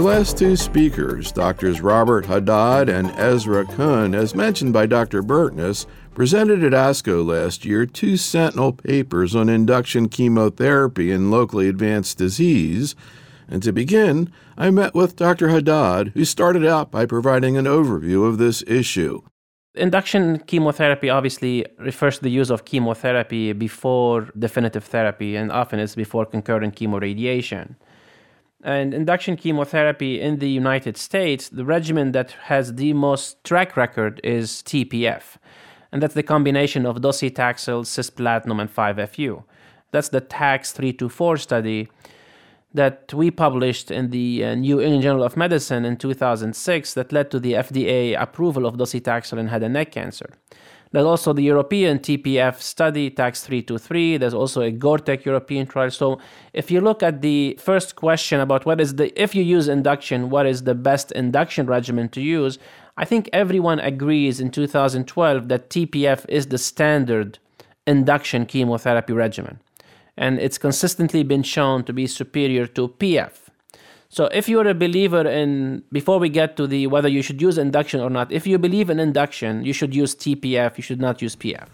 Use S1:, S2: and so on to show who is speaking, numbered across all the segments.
S1: The last two speakers, Doctors Robert Haddad and Ezra Cohen, as mentioned by Dr. Burtness, presented at ASCO last year two sentinel papers on induction chemotherapy in locally advanced disease. And to begin, I met with Dr. Haddad, who started out by providing an overview of this issue.
S2: Induction chemotherapy obviously refers to the use of chemotherapy before definitive therapy, and often it's before concurrent chemoradiation. And induction chemotherapy in the United States, the regimen that has the most track record is TPF. And that's the combination of docetaxel, cisplatin, and 5FU. That's the TAX 324 study that we published in the uh, New England Journal of Medicine in 2006 that led to the FDA approval of docetaxel in head and neck cancer. There's also the European TPF study, TAX 323. There's also a GORTEC European trial. So if you look at the first question about what is the, if you use induction, what is the best induction regimen to use, I think everyone agrees in 2012 that TPF is the standard induction chemotherapy regimen. And it's consistently been shown to be superior to PF. So if you're a believer in, before we get to the whether you should use induction or not, if you believe in induction, you should use TPF, you should not use PF.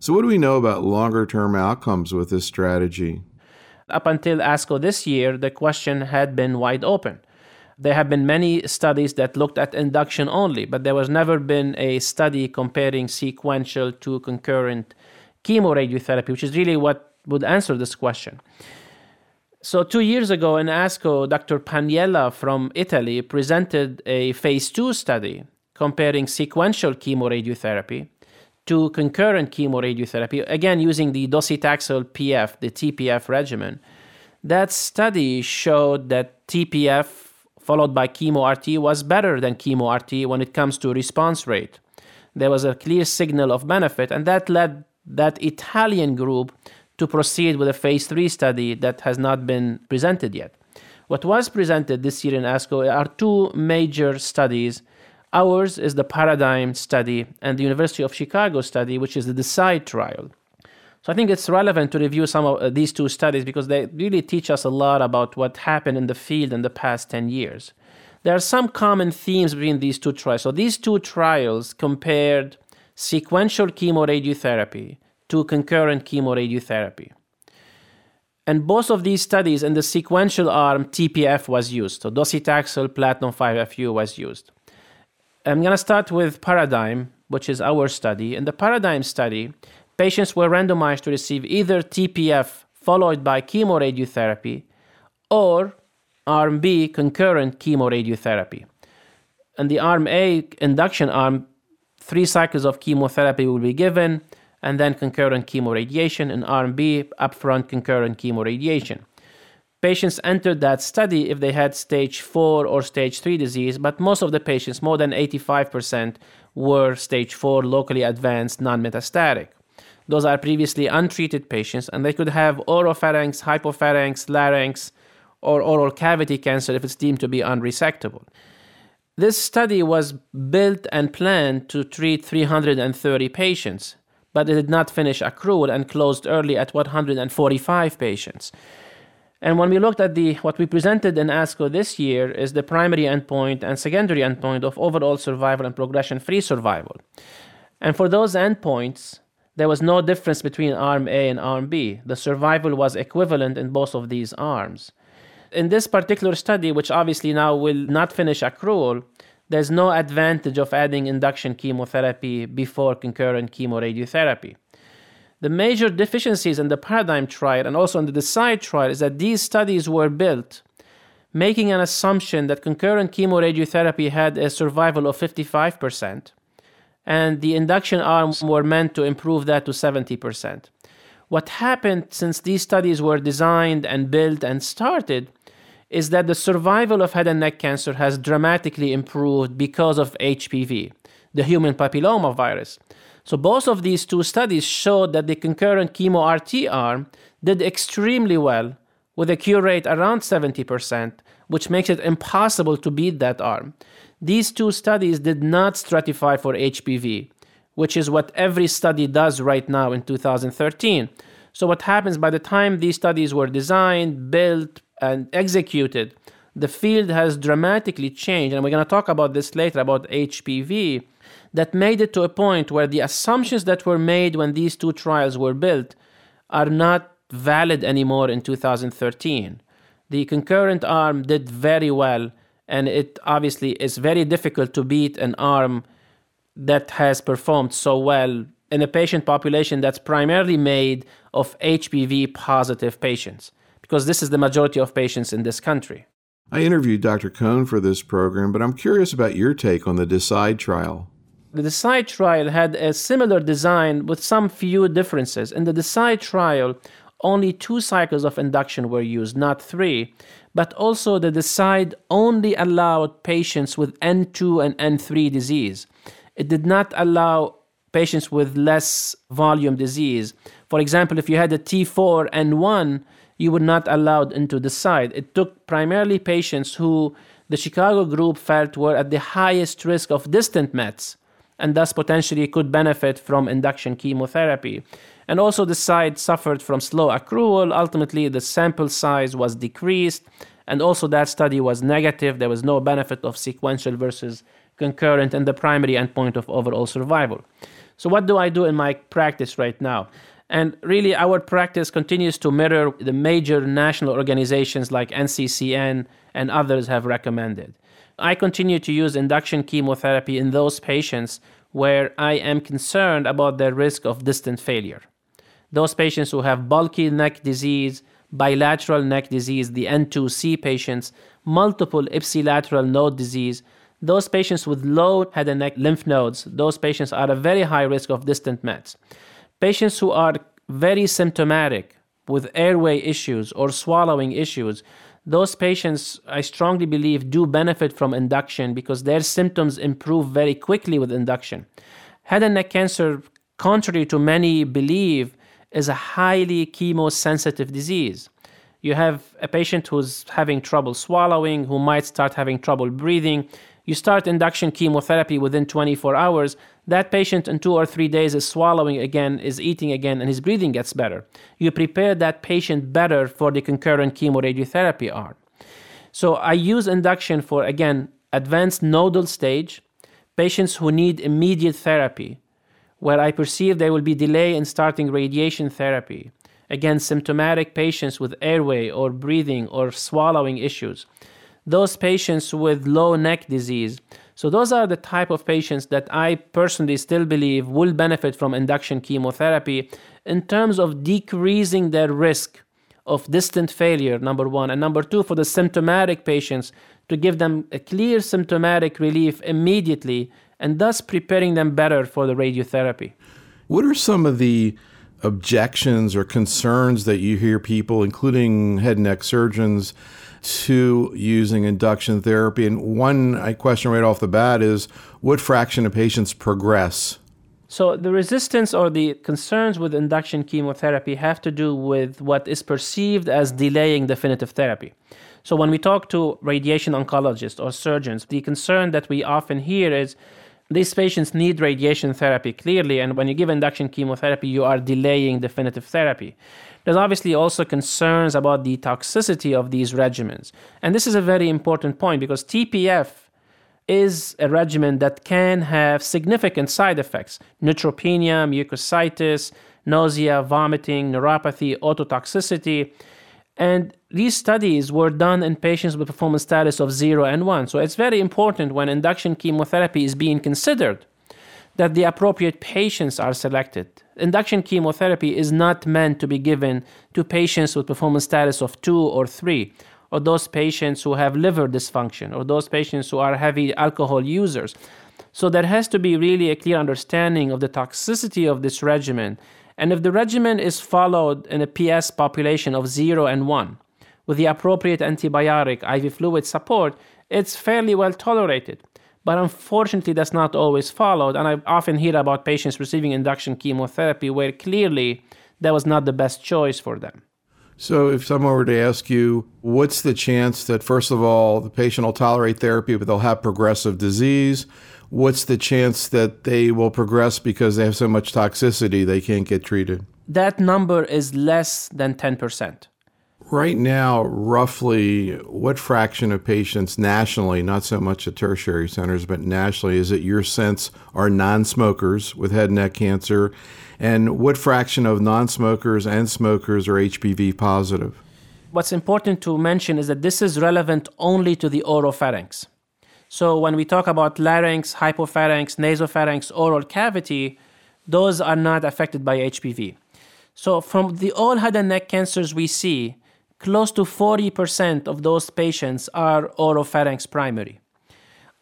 S1: So, what do we know about longer term outcomes with this strategy?
S2: Up until ASCO this year, the question had been wide open. There have been many studies that looked at induction only, but there was never been a study comparing sequential to concurrent chemoradiotherapy, which is really what would answer this question. So, two years ago in ASCO, Dr. Paccagnella from Italy presented a phase two study comparing sequential chemoradiotherapy to concurrent chemoradiotherapy, again using the docetaxel PF, the TPF regimen. That study showed that TPF followed by chemo RT was better than chemo RT when it comes to response rate. There was a clear signal of benefit, and that led that Italian group to proceed with a phase three study that has not been presented yet. What was presented this year in ASCO are two major studies. Ours is the Paradigm study, and the University of Chicago study, which is the DECIDE trial. So I think it's relevant to review some of uh, these two studies because they really teach us a lot about what happened in the field in the past 10 years. There are some common themes between these two trials. So these two trials compared sequential chemoradiotherapy to concurrent chemoradiotherapy. And both of these studies in the sequential arm, TPF was used. So docetaxel, platinum 5FU was used. I'm going to start with Paradigm, which is our study. In the Paradigm study, patients were randomized to receive either TPF followed by chemoradiotherapy or arm B, concurrent chemoradiotherapy. And the arm A, induction arm, three cycles of chemotherapy will be given and then concurrent chemoradiation, and arm B, upfront concurrent chemoradiation. Patients entered that study if they had stage 4 or stage 3 disease, but most of the patients, more than 85%, were stage 4 locally advanced non metastatic. Those are previously untreated patients, and they could have oropharynx, hypopharynx, larynx, or oral cavity cancer if it's deemed to be unresectable. This study was built and planned to treat 330 patients but it did not finish accrual and closed early at 145 patients. And when we looked at the what we presented in ASCO this year is the primary endpoint and secondary endpoint of overall survival and progression-free survival. And for those endpoints, there was no difference between arm A and arm B. The survival was equivalent in both of these arms. In this particular study, which obviously now will not finish accrual, there's no advantage of adding induction chemotherapy before concurrent chemoradiotherapy. The major deficiencies in the paradigm trial and also in the DECIDE trial is that these studies were built making an assumption that concurrent chemoradiotherapy had a survival of 55%, and the induction arms were meant to improve that to 70%. What happened since these studies were designed and built and started is that the survival of head and neck cancer has dramatically improved because of HPV, the human papilloma virus. So both of these two studies showed that the concurrent chemo RT arm did extremely well with a cure rate around 70%, which makes it impossible to beat that arm. These two studies did not stratify for HPV, which is what every study does right now in 2013. So, what happens by the time these studies were designed, built, and executed, the field has dramatically changed, and we're going to talk about this later about HPV, that made it to a point where the assumptions that were made when these two trials were built are not valid anymore in 2013. The concurrent arm did very well, and it obviously is very difficult to beat an arm that has performed so well in a patient population that's primarily made of HPV positive patients, because this is the majority of patients in this country.
S1: I interviewed Dr. Cohen for this program, but I'm curious about your take on the DECIDE trial.
S2: The DECIDE trial had a similar design with some few differences. In the DECIDE trial, only two cycles of induction were used, not three, but also the DECIDE only allowed patients with N2 and N3 disease. It did not allow patients with less volume disease. For example, if you had a T4 N1, you were not allowed into DECIDE. It took primarily patients who the Chicago group felt were at the highest risk of distant METs and thus potentially could benefit from induction chemotherapy. And also, DECIDE suffered from slow accrual. Ultimately, the sample size was decreased, and also that study was negative. There was no benefit of sequential versus concurrent and the primary endpoint of overall survival. So, what do I do in my practice right now? And really, our practice continues to mirror the major national organizations like NCCN and others have recommended. I continue to use induction chemotherapy in those patients where I am concerned about their risk of distant failure. Those patients who have bulky neck disease, bilateral neck disease, the N2C patients, multiple ipsilateral node disease, those patients with low head and neck lymph nodes, those patients are at a very high risk of distant METs. Patients who are very symptomatic with airway issues or swallowing issues, those patients, I strongly believe, do benefit from induction because their symptoms improve very quickly with induction. Head and neck cancer, contrary to many believe, is a highly chemosensitive disease. You have a patient who's having trouble swallowing, who might start having trouble breathing. You start induction chemotherapy within 24 hours. That patient in two or three days is swallowing again, is eating again, and his breathing gets better. You prepare that patient better for the concurrent chemoradiotherapy arm. So I use induction for, again, advanced nodal stage, patients who need immediate therapy, where I perceive there will be delay in starting radiation therapy. Again, symptomatic patients with airway or breathing or swallowing issues those patients with low neck disease. So, those are the type of patients that I personally still believe will benefit from induction chemotherapy in terms of decreasing their risk of distant failure, number one. And number two, for the symptomatic patients, to give them a clear symptomatic relief immediately and thus preparing them better for the radiotherapy.
S1: What are some of the objections or concerns that you hear people, including head and neck surgeons, to using induction therapy? And one question right off the bat is what fraction of patients progress?
S2: So, the resistance or the concerns with induction chemotherapy have to do with what is perceived as delaying definitive therapy. So, when we talk to radiation oncologists or surgeons, the concern that we often hear is these patients need radiation therapy clearly, and when you give induction chemotherapy, you are delaying definitive therapy. There's obviously also concerns about the toxicity of these regimens. And this is a very important point because TPF is a regimen that can have significant side effects neutropenia, mucositis, nausea, vomiting, neuropathy, ototoxicity. And these studies were done in patients with performance status of 0 and 1. So it's very important when induction chemotherapy is being considered that the appropriate patients are selected. Induction chemotherapy is not meant to be given to patients with performance status of 2 or 3, or those patients who have liver dysfunction, or those patients who are heavy alcohol users. So there has to be really a clear understanding of the toxicity of this regimen. And if the regimen is followed in a PS population of 0 and 1, with the appropriate antibiotic IV fluid support, it's fairly well tolerated. But unfortunately, that's not always followed. And I often hear about patients receiving induction chemotherapy where clearly that was not the best choice for them.
S1: So, if someone were to ask you, what's the chance that, first of all, the patient will tolerate therapy, but they'll have progressive disease? What's the chance that they will progress because they have so much toxicity they can't get treated?
S2: That number is less than 10%.
S1: Right now, roughly what fraction of patients nationally, not so much at tertiary centers, but nationally, is it your sense are non smokers with head and neck cancer? And what fraction of non smokers and smokers are HPV positive?
S2: What's important to mention is that this is relevant only to the oropharynx. So when we talk about larynx, hypopharynx, nasopharynx, oral cavity, those are not affected by HPV. So from the all head and neck cancers we see, close to 40% of those patients are oropharynx primary.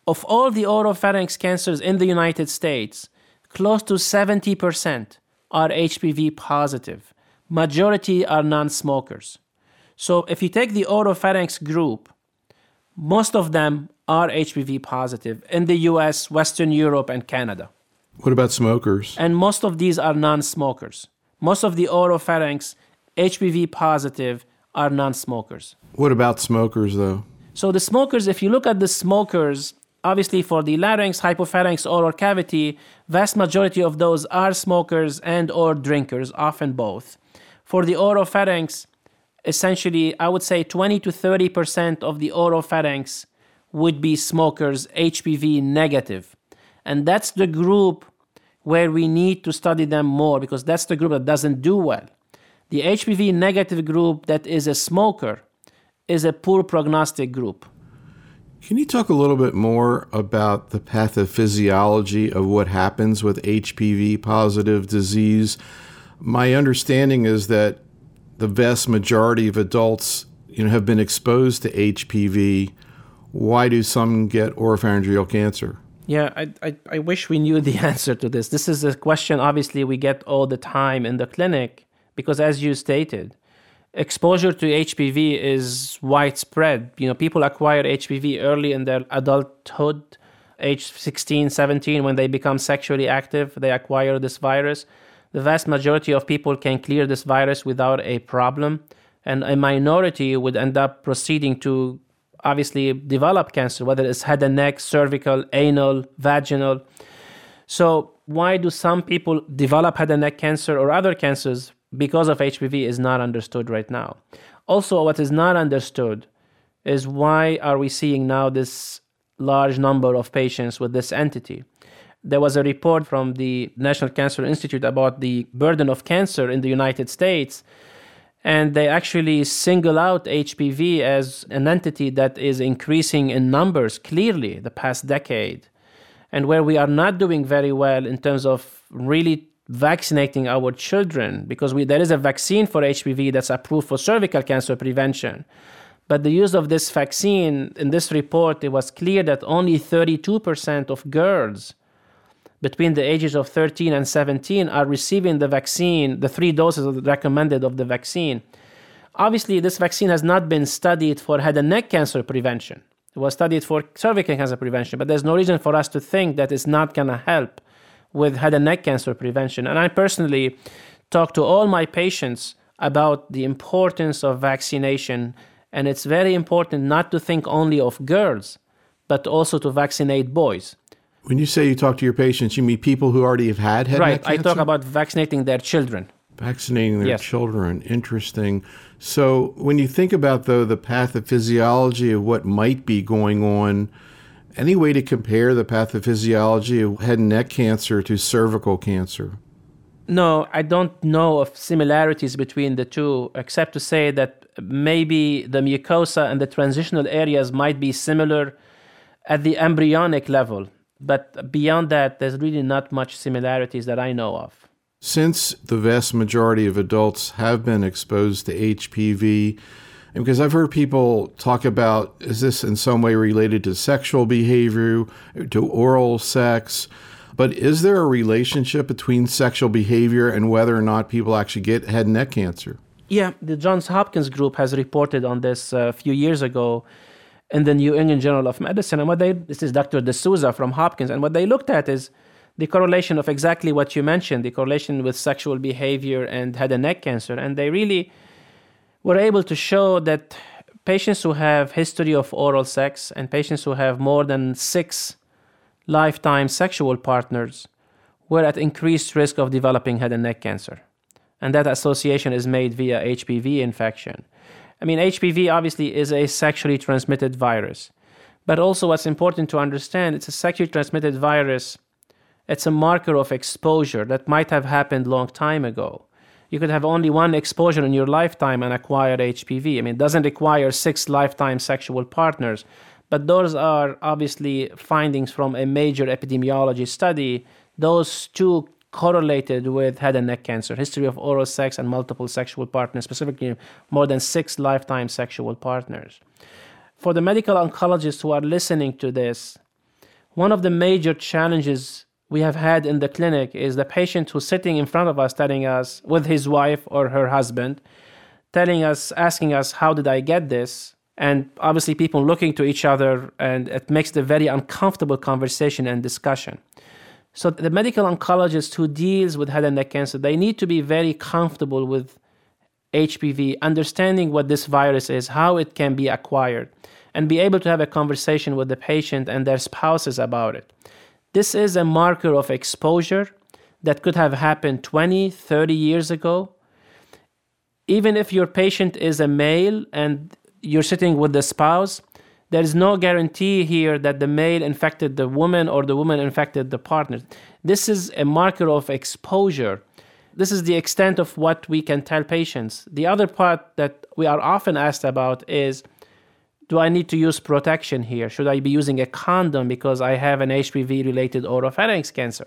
S2: Of all the oropharynx cancers in the United States, close to 70% are HPV positive. Majority are non smokers. So if you take the oropharynx group, most of them are HPV positive in the US, Western Europe, and Canada.
S1: What about smokers?
S2: And most of these are non smokers. Most of the oropharynx HPV positive are non smokers.
S1: What about smokers, though?
S2: So the smokers, if you look at the smokers, obviously for the larynx, hypopharynx, oral cavity, vast majority of those are smokers and or drinkers, often both. For the oropharynx, essentially, I would say 20 to 30% of the oropharynx would be smokers HPV negative. And that's the group where we need to study them more because that's the group that doesn't do well. The HPV negative group that is a smoker is a poor prognostic group.
S1: Can you talk a little bit more about the pathophysiology of what happens with HPV positive disease? My understanding is that the vast majority of adults you know, have been exposed to HPV. Why do some get oropharyngeal cancer?
S2: Yeah, I, I, I wish we knew the answer to this. This is a question, obviously, we get all the time in the clinic because, as you stated, exposure to HPV is widespread. You know, people acquire HPV early in their adulthood, age 16, 17, when they become sexually active, they acquire this virus. The vast majority of people can clear this virus without a problem, and a minority would end up proceeding to obviously develop cancer, whether it's head and neck, cervical, anal, vaginal. So, why do some people develop head and neck cancer or other cancers because of HPV is not understood right now. Also, what is not understood is why are we seeing now this large number of patients with this entity? There was a report from the National Cancer Institute about the burden of cancer in the United States, and they actually single out HPV as an entity that is increasing in numbers clearly the past decade, and where we are not doing very well in terms of really vaccinating our children because we, there is a vaccine for HPV that's approved for cervical cancer prevention. But the use of this vaccine, in this report, it was clear that only 32% of girls between the ages of 13 and 17 are receiving the vaccine, the three doses recommended of the vaccine. Obviously, this vaccine has not been studied for head and neck cancer prevention. It was studied for cervical cancer prevention, but there's no reason for us to think that it's not going to help with head and neck cancer prevention. And I personally talk to all my patients about the importance of vaccination. And it's very important not to think only of girls, but also to vaccinate boys.
S1: When you say you talk to your patients, you mean people who already have had head
S2: right,
S1: neck cancer?
S2: I talk about vaccinating their children.
S1: Vaccinating their yes. children. Interesting. So when you think about, though, the pathophysiology of what might be going on any way to compare the pathophysiology of head and neck cancer to cervical cancer?
S2: No, I don't know of similarities between the two, except to say that maybe the mucosa and the transitional areas might be similar at the embryonic level. But beyond that, there's really not much similarities that I know of.
S1: Since the vast majority of adults have been exposed to HPV, and because I've heard people talk about is this in some way related to sexual behavior, to oral sex? But is there a relationship between sexual behavior and whether or not people actually get head and neck cancer?
S2: Yeah, the Johns Hopkins group has reported on this uh, a few years ago in the New England Journal of Medicine. And what they, this is Dr. D'Souza from Hopkins, and what they looked at is the correlation of exactly what you mentioned, the correlation with sexual behavior and head and neck cancer. And they really we're able to show that patients who have history of oral sex and patients who have more than six lifetime sexual partners were at increased risk of developing head and neck cancer. And that association is made via HPV infection. I mean, HPV obviously is a sexually transmitted virus. But also, what's important to understand it's a sexually transmitted virus. It's a marker of exposure that might have happened long time ago. You could have only one exposure in your lifetime and acquire HPV. I mean, it doesn't require six lifetime sexual partners, but those are obviously findings from a major epidemiology study. Those two correlated with head and neck cancer, history of oral sex and multiple sexual partners, specifically more than six lifetime sexual partners for the medical oncologists who are listening to this, one of the major challenges we have had in the clinic is the patient who's sitting in front of us telling us, with his wife or her husband, telling us, asking us, How did I get this? And obviously, people looking to each other, and it makes a very uncomfortable conversation and discussion. So, the medical oncologist who deals with head and neck cancer, they need to be very comfortable with HPV, understanding what this virus is, how it can be acquired, and be able to have a conversation with the patient and their spouses about it. This is a marker of exposure that could have happened 20, 30 years ago. Even if your patient is a male and you're sitting with the spouse, there is no guarantee here that the male infected the woman or the woman infected the partner. This is a marker of exposure. This is the extent of what we can tell patients. The other part that we are often asked about is do I need to use protection here? Should I be using a condom because I have an HPV related oropharynx cancer?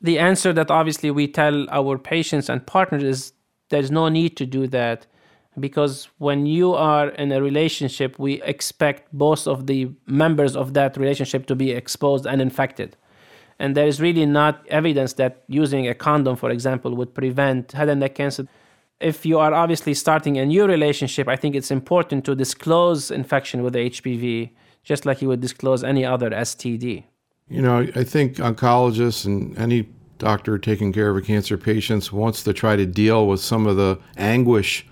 S2: The answer that obviously we tell our patients and partners is there's no need to do that because when you are in a relationship, we expect both of the members of that relationship to be exposed and infected. And there is really not evidence that using a condom, for example, would prevent head and neck cancer if you are obviously starting a new relationship, I think it's important to disclose infection with HPV just like you would disclose any other STD.
S1: You know, I think oncologists and any doctor taking care of a cancer patient wants to try to deal with some of the anguish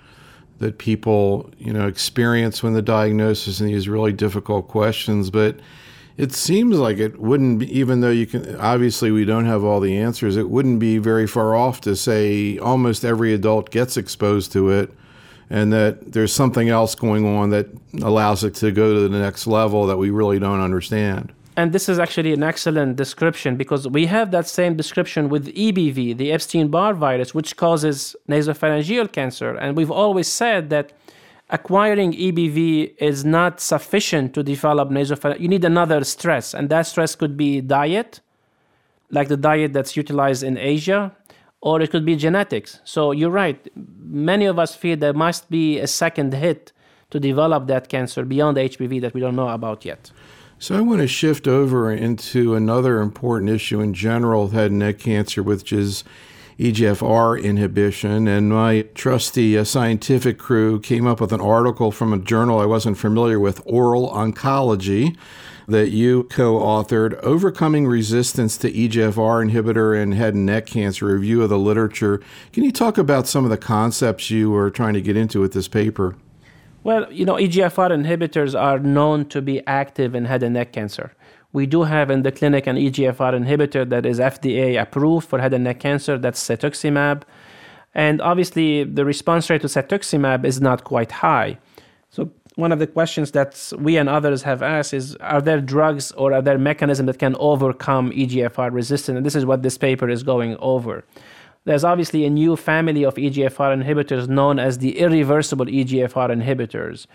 S1: that people, you know, experience when the diagnosis and these really difficult questions, but it seems like it wouldn't be, even though you can, obviously, we don't have all the answers, it wouldn't be very far off to say almost every adult gets exposed to it and that there's something else going on that allows it to go to the next level that we really don't understand.
S2: And this is actually an excellent description because we have that same description with EBV, the Epstein Barr virus, which causes nasopharyngeal cancer. And we've always said that acquiring EBV is not sufficient to develop nasopharyngeal. You need another stress, and that stress could be diet, like the diet that's utilized in Asia, or it could be genetics. So you're right. Many of us feel there must be a second hit to develop that cancer beyond HPV that we don't know about yet.
S1: So I want to shift over into another important issue in general head and neck cancer, which is EGFR inhibition. And my trusty uh, scientific crew came up with an article from a journal I wasn't familiar with, Oral Oncology, that you co authored, Overcoming Resistance to EGFR Inhibitor in Head and Neck Cancer Review of the Literature. Can you talk about some of the concepts you were trying to get into with this paper?
S2: Well, you know, EGFR inhibitors are known to be active in head and neck cancer. We do have in the clinic an EGFR inhibitor that is FDA approved for head and neck cancer. That's cetuximab. And obviously, the response rate to cetuximab is not quite high. So, one of the questions that we and others have asked is Are there drugs or are there mechanisms that can overcome EGFR resistance? And this is what this paper is going over. There's obviously a new family of EGFR inhibitors known as the irreversible EGFR inhibitors.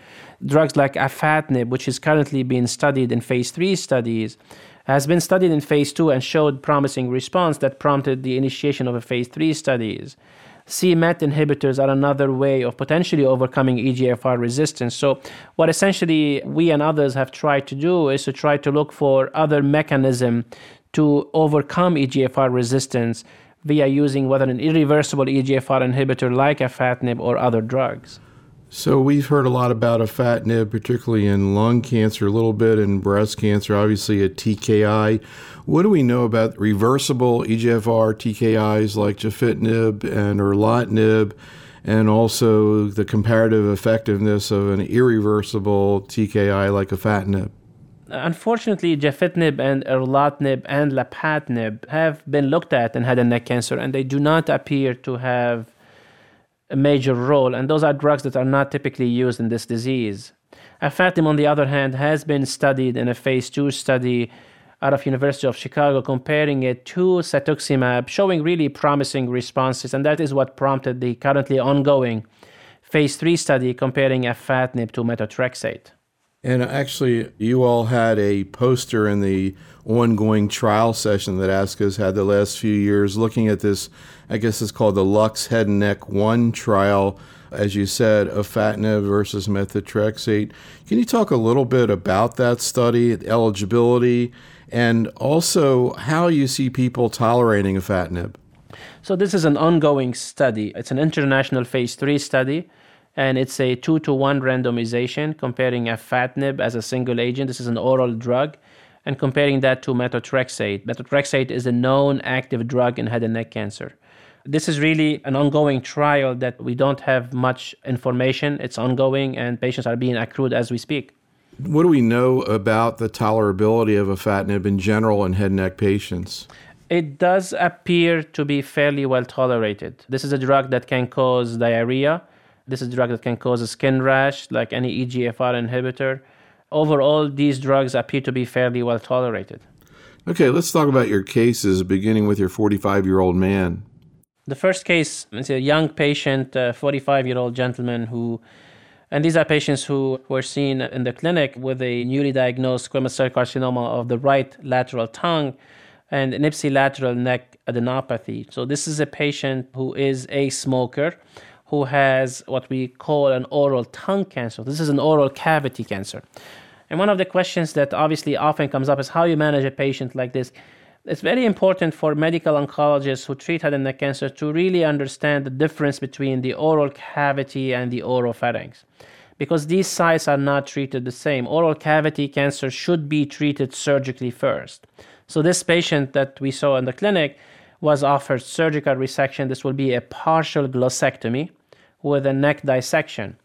S2: Drugs like afatinib, which is currently being studied in phase 3 studies, has been studied in phase 2 and showed promising response that prompted the initiation of a phase 3 studies. c-MET inhibitors are another way of potentially overcoming EGFR resistance. So, what essentially we and others have tried to do is to try to look for other mechanism to overcome EGFR resistance via using whether an irreversible EGFR inhibitor like afatinib or other drugs.
S1: So we've heard a lot about afatinib, particularly in lung cancer, a little bit in breast cancer, obviously a TKI. What do we know about reversible EGFR TKIs like gefitinib and erlotinib, and also the comparative effectiveness of an irreversible TKI like afatinib?
S2: Unfortunately, gefitinib and erlotinib and lapatinib have been looked at in head and neck cancer, and they do not appear to have a major role, and those are drugs that are not typically used in this disease. Afatinib, on the other hand, has been studied in a phase two study out of University of Chicago, comparing it to cetuximab, showing really promising responses, and that is what prompted the currently ongoing phase three study comparing afatinib to methotrexate.
S1: And actually, you all had a poster in the ongoing trial session that ASCO's had the last few years looking at this, I guess it's called the Lux Head and Neck 1 trial, as you said, afatinib versus methotrexate. Can you talk a little bit about that study, eligibility, and also how you see people tolerating afatinib?
S2: So, this is an ongoing study. It's an international phase three study and it's a two to one randomization comparing afatinib as a single agent. This is an oral drug, and comparing that to methotrexate. Methotrexate is a known active drug in head and neck cancer. This is really an ongoing trial that we don't have much information. It's ongoing, and patients are being accrued as we speak.
S1: What do we know about the tolerability of afatinib in general in head and neck patients?
S2: It does appear to be fairly well tolerated. This is a drug that can cause diarrhea this is a drug that can cause a skin rash, like any EGFR inhibitor. Overall, these drugs appear to be fairly well tolerated.
S1: Okay, let's talk about your cases, beginning with your 45 year old man.
S2: The first case is a young patient, uh, a 45 year old gentleman who, and these are patients who were seen in the clinic with a newly diagnosed squamous cell carcinoma of the right lateral tongue and an ipsilateral neck adenopathy. So, this is a patient who is a smoker who has what we call an oral tongue cancer. This is an oral cavity cancer. And one of the questions that obviously often comes up is how you manage a patient like this. It's very important for medical oncologists who treat head and neck cancer to really understand the difference between the oral cavity and the oropharynx because these sites are not treated the same. Oral cavity cancer should be treated surgically first. So, this patient that we saw in the clinic was offered surgical resection. This will be a partial glossectomy with a neck dissection.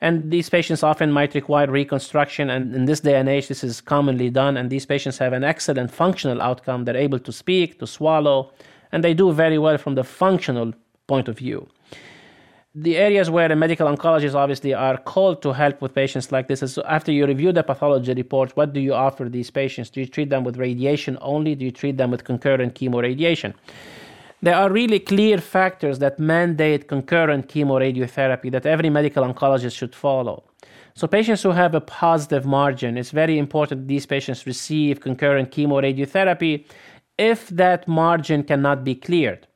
S2: And these patients often might require reconstruction, and in this day and age, this is commonly done. And these patients have an excellent functional outcome. They're able to speak, to swallow, and they do very well from the functional point of view the areas where the medical oncologists obviously are called to help with patients like this is after you review the pathology report, what do you offer these patients? Do you treat them with radiation only? Do you treat them with concurrent chemoradiation? There are really clear factors that mandate concurrent chemoradiotherapy that every medical oncologist should follow. So, patients who have a positive margin, it's very important these patients receive concurrent chemoradiotherapy if that margin cannot be cleared.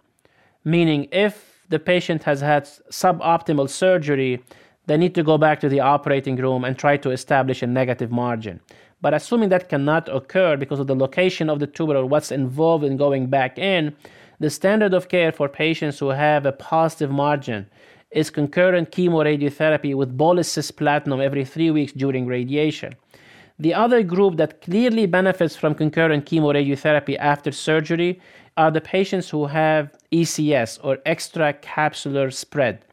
S2: Meaning, if the patient has had suboptimal surgery, they need to go back to the operating room and try to establish a negative margin. But assuming that cannot occur because of the location of the tumor or what's involved in going back in, the standard of care for patients who have a positive margin is concurrent chemoradiotherapy with bolus cisplatin every three weeks during radiation. The other group that clearly benefits from concurrent chemoradiotherapy after surgery are the patients who have ECS or extracapsular spread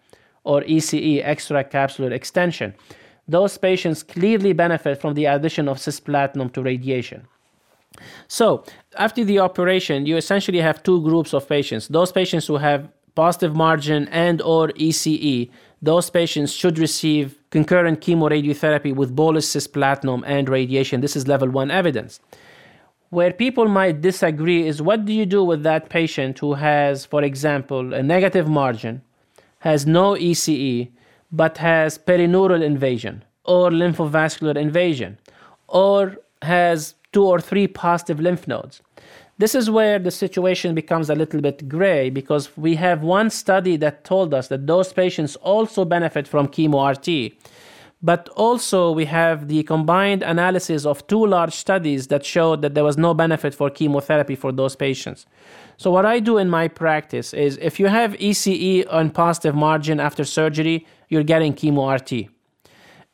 S2: or ECE, extracapsular extension. Those patients clearly benefit from the addition of cisplatinum to radiation. So, after the operation, you essentially have two groups of patients. Those patients who have positive margin and or ECE, those patients should receive concurrent chemoradiotherapy with bolus cisplatinum and radiation. This is level 1 evidence. Where people might disagree is what do you do with that patient who has, for example, a negative margin, has no ECE, but has perineural invasion or lymphovascular invasion, or has two or three positive lymph nodes? This is where the situation becomes a little bit gray because we have one study that told us that those patients also benefit from chemo RT but also, we have the combined analysis of two large studies that showed that there was no benefit for chemotherapy for those patients. So, what I do in my practice is if you have ECE on positive margin after surgery, you're getting chemo RT.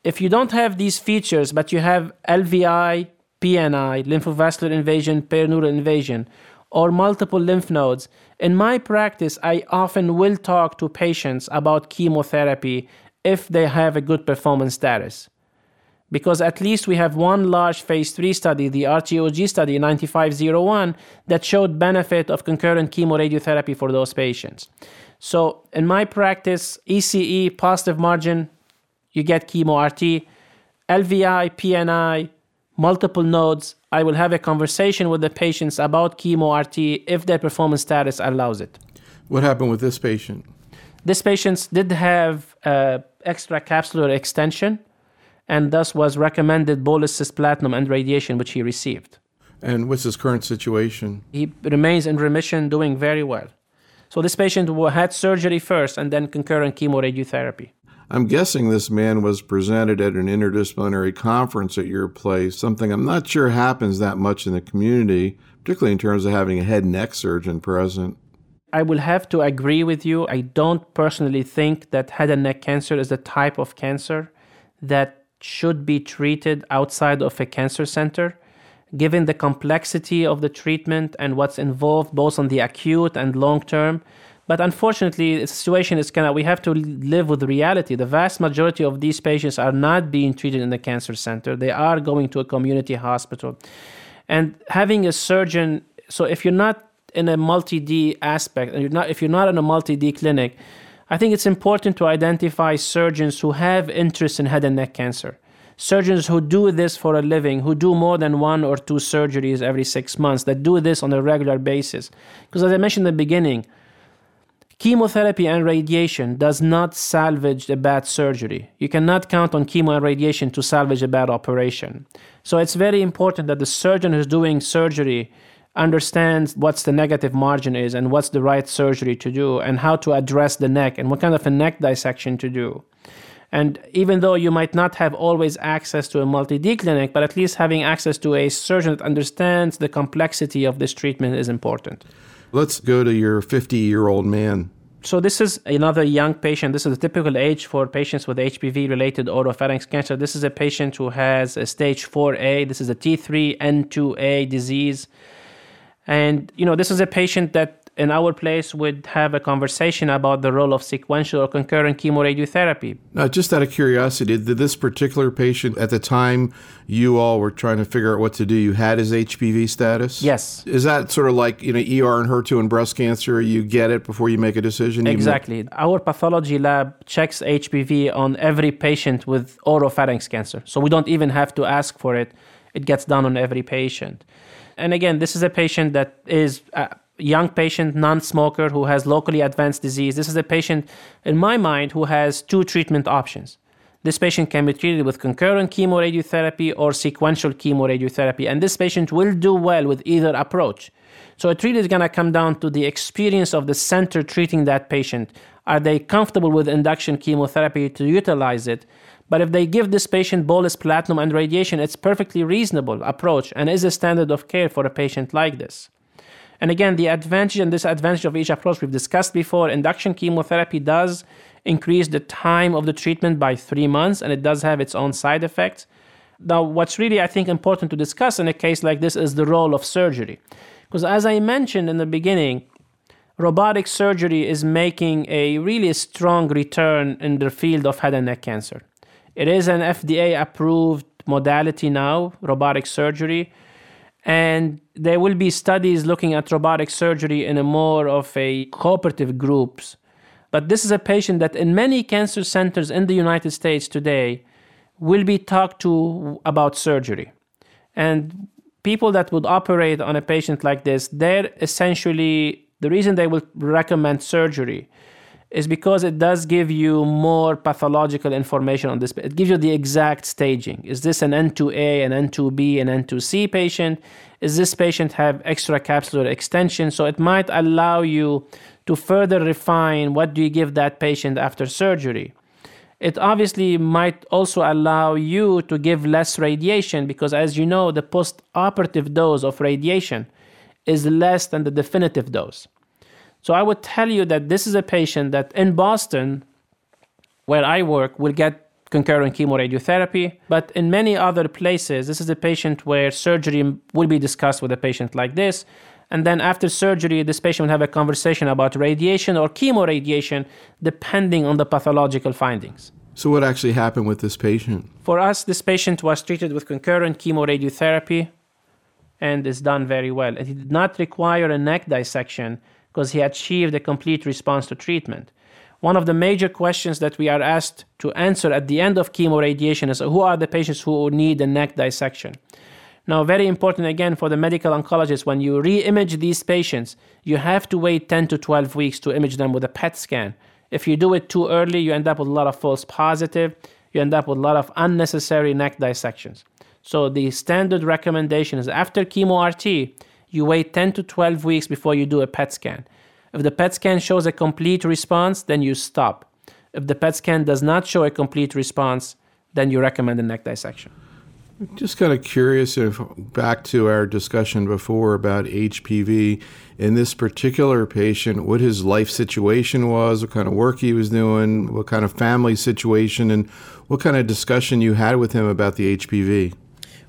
S2: If you don't have these features, but you have LVI, PNI, lymphovascular invasion, perineural invasion, or multiple lymph nodes, in my practice, I often will talk to patients about chemotherapy if they have a good performance status. because at least we have one large phase 3 study, the RTOG study 9501, that showed benefit of concurrent chemoradiotherapy for those patients. So in my practice, ECE, positive margin, you get chemo RT, LVI, PNI, multiple nodes, I will have a conversation with the patients about chemo RT if their performance status allows it.
S1: What happened with this patient?
S2: This patient did have uh, extracapsular extension and thus was recommended bolus cisplatin and radiation, which he received.
S1: And what's his current situation?
S2: He remains in remission, doing very well. So this patient had surgery first and then concurrent chemoradiotherapy.
S1: I'm guessing this man was presented at an interdisciplinary conference at your place, something I'm not sure happens that much in the community, particularly in terms of having a head and neck surgeon present.
S2: I will have to agree with you. I don't personally think that head and neck cancer is the type of cancer that should be treated outside of a cancer center. Given the complexity of the treatment and what's involved both on the acute and long term, but unfortunately, the situation is kind of we have to live with reality. The vast majority of these patients are not being treated in the cancer center, they are going to a community hospital. And having a surgeon, so if you're not in a multi D aspect, and you're not, if you're not in a multi D clinic, I think it's important to identify surgeons who have interest in head and neck cancer. Surgeons who do this for a living, who do more than one or two surgeries every six months, that do this on a regular basis. Because as I mentioned in the beginning, Chemotherapy and radiation does not salvage a bad surgery. You cannot count on chemo and radiation to salvage a bad operation. So it's very important that the surgeon who's doing surgery understands what's the negative margin is and what's the right surgery to do and how to address the neck and what kind of a neck dissection to do. And even though you might not have always access to a multi D clinic, but at least having access to a surgeon that understands the complexity of this treatment is important.
S1: Let's go to your 50 year old man.
S2: So, this is another young patient. This is a typical age for patients with HPV related oropharynx cancer. This is a patient who has a stage 4A. This is a T3N2A disease. And, you know, this is a patient that in our place would have a conversation about the role of sequential or concurrent chemoradiotherapy.
S1: Now, just out of curiosity, did this particular patient at the time you all were trying to figure out what to do, you had his HPV status?
S2: Yes.
S1: Is that sort of like, you know, ER and HER2 and breast cancer, you get it before you make a decision?
S2: Exactly. Our pathology lab checks HPV on every patient with oropharynx cancer. So we don't even have to ask for it. It gets done on every patient. And again, this is a patient that is uh, young patient, non smoker who has locally advanced disease. This is a patient, in my mind, who has two treatment options. This patient can be treated with concurrent chemoradiotherapy or sequential chemoradiotherapy, and this patient will do well with either approach. So it really is going to come down to the experience of the center treating that patient. Are they comfortable with induction chemotherapy to utilize it? But if they give this patient bolus platinum and radiation, it's perfectly reasonable approach and is a standard of care for a patient like this. And again, the advantage and disadvantage of each approach we've discussed before. Induction chemotherapy does increase the time of the treatment by three months, and it does have its own side effects. Now, what's really, I think, important to discuss in a case like this is the role of surgery. Because as I mentioned in the beginning, robotic surgery is making a really strong return in the field of head and neck cancer. It is an FDA approved modality now, robotic surgery and there will be studies looking at robotic surgery in a more of a cooperative groups. But this is a patient that in many cancer centers in the united states today will be talked to about surgery. And people that would operate on a patient like this they're essentially the reason they will recommend surgery is because it does give you more pathological information on this. It gives you the exact staging. Is this an N2A, an N2B, an N2C patient? Is this patient have extracapsular extension? So it might allow you to further refine what do you give that patient after surgery. It obviously might also allow you to give less radiation because, as you know, the post operative dose of radiation is less than the definitive dose. So I would tell you that this is a patient that in Boston, where I work, will get concurrent chemoradiotherapy. But in many other places, this is a patient where surgery will be discussed with a patient like this. And then after surgery, this patient will have a conversation about radiation or chemoradiation, depending on the pathological findings.
S1: So, what actually happened with this patient?
S2: For us, this patient was treated with concurrent chemoradiotherapy and is done very well. It did not require a neck dissection because he achieved a complete response to treatment. One of the major questions that we are asked to answer at the end of chemoradiation is who are the patients who need a neck dissection? Now, very important again for the medical oncologist, when you re image these patients, you have to wait 10 to 12 weeks to image them with a PET scan. If you do it too early, you end up with a lot of false positive, you end up with a lot of unnecessary neck dissections. So, the standard recommendation is after chemo RT, you wait 10 to 12 weeks before you do a PET scan. If the PET scan shows a complete response, then you stop. If the PET scan does not show a complete response, then you recommend a neck dissection.
S1: Just kind of curious if back to our discussion before about HPV in this particular patient, what his life situation was, what kind of work he was doing, what kind of family situation, and what kind of discussion you had with him about the HPV.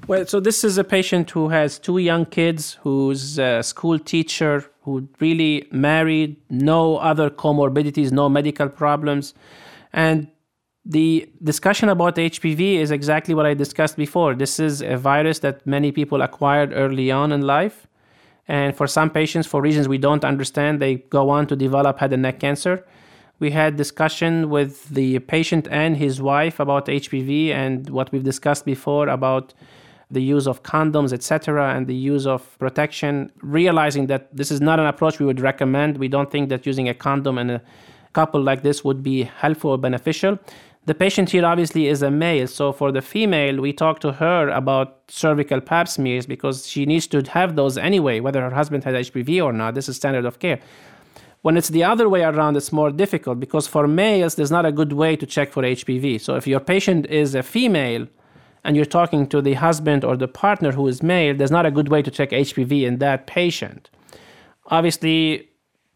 S2: Well, so this is a patient who has two young kids, who's a school teacher, who really married, no other comorbidities, no medical problems. And the discussion about HPV is exactly what I discussed before. This is a virus that many people acquired early on in life. And for some patients, for reasons we don't understand, they go on to develop head and neck cancer. We had discussion with the patient and his wife about HPV and what we've discussed before about the use of condoms, etc., and the use of protection, realizing that this is not an approach we would recommend. We don't think that using a condom in a couple like this would be helpful or beneficial. The patient here obviously is a male, so for the female, we talk to her about cervical pap smears because she needs to have those anyway, whether her husband has HPV or not. This is standard of care. When it's the other way around, it's more difficult because for males, there's not a good way to check for HPV. So if your patient is a female, and you're talking to the husband or the partner who is male, there's not a good way to check HPV in that patient. Obviously,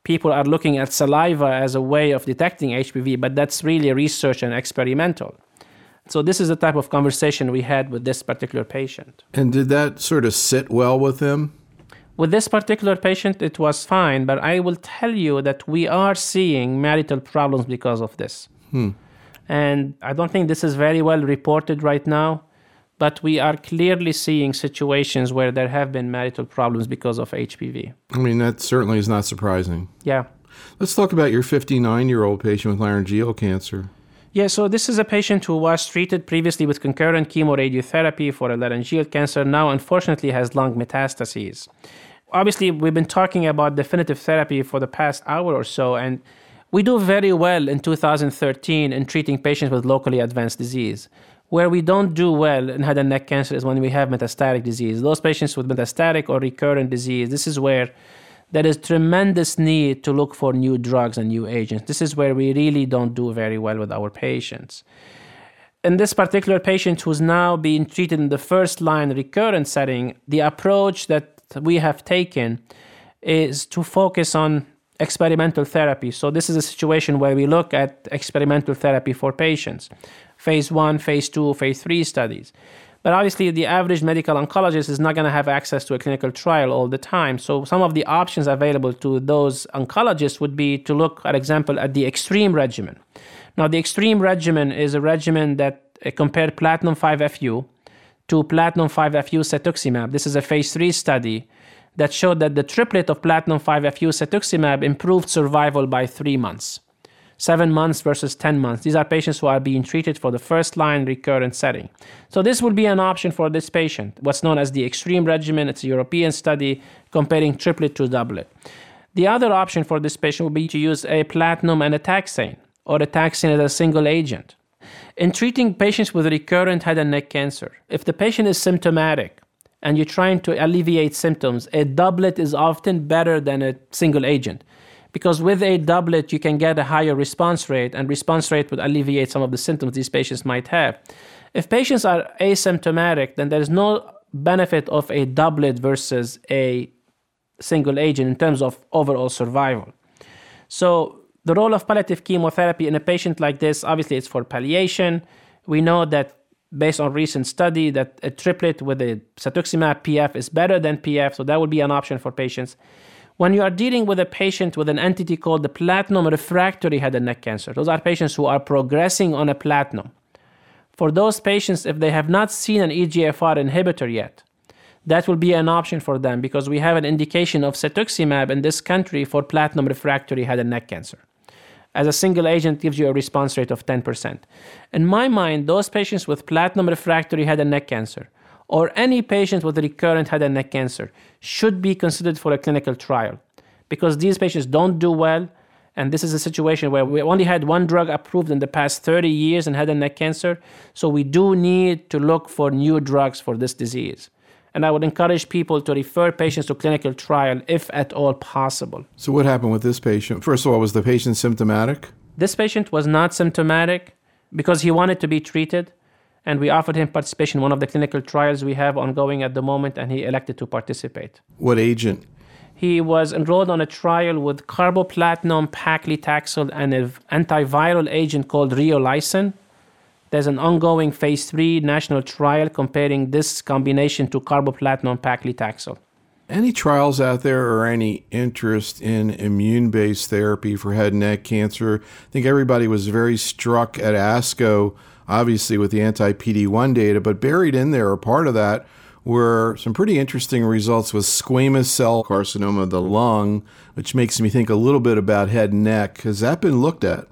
S2: people are looking at saliva as a way of detecting HPV, but that's really research and experimental. So, this is the type of conversation we had with this particular patient.
S1: And did that sort of sit well with him?
S2: With this particular patient, it was fine, but I will tell you that we are seeing marital problems because of this.
S1: Hmm.
S2: And I don't think this is very well reported right now but we are clearly seeing situations where there have been marital problems because of HPV.
S1: I mean, that certainly is not surprising.
S2: Yeah.
S1: Let's talk about your 59 year old patient with laryngeal cancer.
S2: Yeah, so this is a patient who was treated previously with concurrent chemoradiotherapy for a laryngeal cancer, now unfortunately has lung metastases. Obviously, we've been talking about definitive therapy for the past hour or so, and we do very well in 2013 in treating patients with locally advanced disease. Where we don't do well in head and neck cancer is when we have metastatic disease. Those patients with metastatic or recurrent disease, this is where there is tremendous need to look for new drugs and new agents. This is where we really don't do very well with our patients. In this particular patient who's now being treated in the first line recurrent setting, the approach that we have taken is to focus on experimental therapy. So, this is a situation where we look at experimental therapy for patients phase one, phase two, phase three studies. But obviously, the average medical oncologist is not going to have access to a clinical trial all the time. So, some of the options available to those oncologists would be to look, for example, at the extreme regimen. Now, the extreme regimen is a regimen that uh, compared platinum 5-FU to platinum 5-FU cetuximab. This is a phase three study that showed that the triplet of platinum 5-FU cetuximab improved survival by three months seven months versus 10 months. These are patients who are being treated for the first line recurrent setting. So, this would be an option for this patient, what's known as the extreme regimen. It's a European study comparing triplet to doublet. The other option for this patient would be to use a platinum and a taxane, or a taxane as a single agent. In treating patients with recurrent head and neck cancer, if the patient is symptomatic, and you're trying to alleviate symptoms, a doublet is often better than a single agent. Because with a doublet you can get a higher response rate and response rate would alleviate some of the symptoms these patients might have. If patients are asymptomatic then there's no benefit of a doublet versus a single agent in terms of overall survival. So the role of palliative chemotherapy in a patient like this obviously it's for palliation. We know that based on recent study that a triplet with a cetuximab pf is better than pf so that would be an option for patients When you are dealing with a patient with an entity called the platinum refractory head and neck cancer, those are patients who are progressing on a platinum. For those patients, if they have not seen an EGFR inhibitor yet, that will be an option for them because we have an indication of cetuximab in this country for platinum refractory head and neck cancer. As a single agent gives you a response rate of 10%. In my mind, those patients with platinum refractory head and neck cancer or any patient with recurrent head and neck cancer should be considered for a clinical trial because these patients don't do well and this is a situation where we only had one drug approved in the past 30 years in head and neck cancer. So we do need to look for new drugs for this disease. And I would encourage people to refer patients to clinical trial if at all possible.
S1: So, what happened with this patient? First of all, was the patient symptomatic?
S2: This patient was not symptomatic because he wanted to be treated. And we offered him participation in one of the clinical trials we have ongoing at the moment, and he elected to participate.
S1: What agent?
S2: He was enrolled on a trial with carboplatin, paclitaxel, and an antiviral agent called Reolysin. There's an ongoing phase three national trial comparing this combination to carboplatin, paclitaxel.
S1: Any trials out there or any interest in immune based therapy for head and neck cancer? I think everybody was very struck at ASCO, obviously, with the anti PD 1 data, but buried in there, or part of that, were some pretty interesting results with squamous cell carcinoma of the lung, which makes me think a little bit about head and neck. Has that been looked at?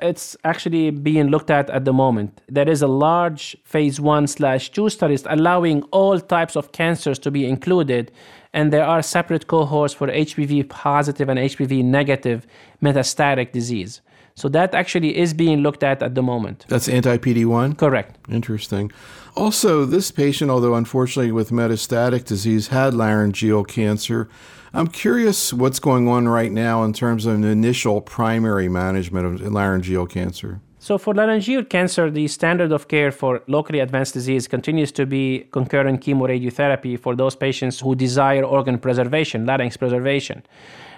S2: It's actually being looked at at the moment. There is a large phase one slash two studies allowing all types of cancers to be included, and there are separate cohorts for HPV positive and HPV negative metastatic disease. So that actually is being looked at at the moment.
S1: That's anti PD 1?
S2: Correct.
S1: Interesting. Also, this patient, although unfortunately with metastatic disease, had laryngeal cancer. I'm curious what's going on right now in terms of an initial primary management of laryngeal cancer.
S2: So, for laryngeal cancer, the standard of care for locally advanced disease continues to be concurrent chemoradiotherapy for those patients who desire organ preservation, larynx preservation.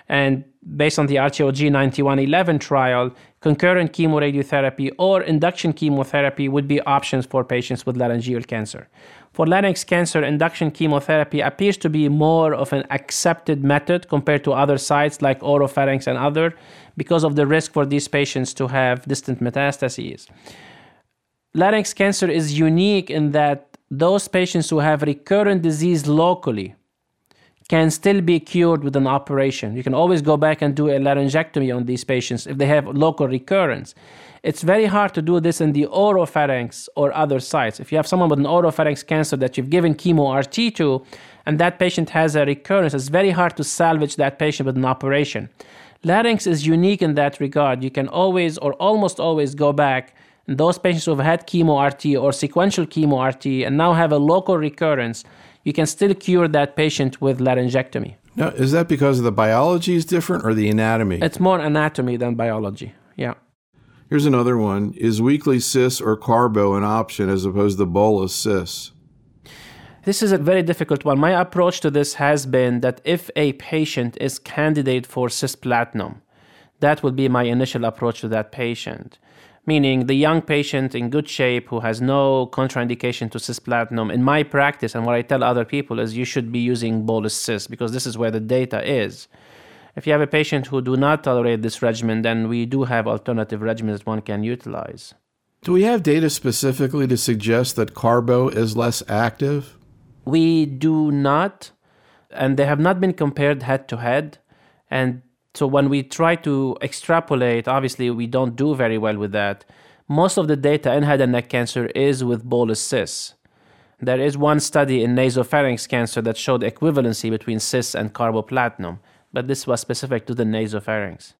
S2: And based on the RTOG 9111 trial, concurrent chemoradiotherapy or induction chemotherapy would be options for patients with laryngeal cancer. For larynx cancer, induction chemotherapy appears to be more of an accepted method compared to other sites like oropharynx and other because of the risk for these patients to have distant metastases. Larynx cancer is unique in that those patients who have recurrent disease locally can still be cured with an operation. You can always go back and do a laryngectomy on these patients if they have local recurrence. It's very hard to do this in the oropharynx or other sites. If you have someone with an oropharynx cancer that you've given chemo RT to, and that patient has a recurrence, it's very hard to salvage that patient with an operation. Larynx is unique in that regard. You can always or almost always go back and those patients who have had chemo RT or sequential chemo RT and now have a local recurrence you can still cure that patient with laryngectomy.
S1: Now, is that because the biology is different or the anatomy?
S2: It's more anatomy than biology. Yeah.
S1: Here's another one. Is weekly cis or carbo an option as opposed to bolus cis?
S2: This is a very difficult one. My approach to this has been that if a patient is candidate for cisplatinum, that would be my initial approach to that patient meaning the young patient in good shape who has no contraindication to cisplatinum. In my practice, and what I tell other people is you should be using bolus cis because this is where the data is. If you have a patient who do not tolerate this regimen, then we do have alternative regimens one can utilize.
S1: Do we have data specifically to suggest that carbo is less active?
S2: We do not, and they have not been compared head to head. And so when we try to extrapolate, obviously we don't do very well with that. Most of the data in head and neck cancer is with bolus cis. There is one study in nasopharynx cancer that showed equivalency between cis and carboplatin, but this was specific to the nasopharynx.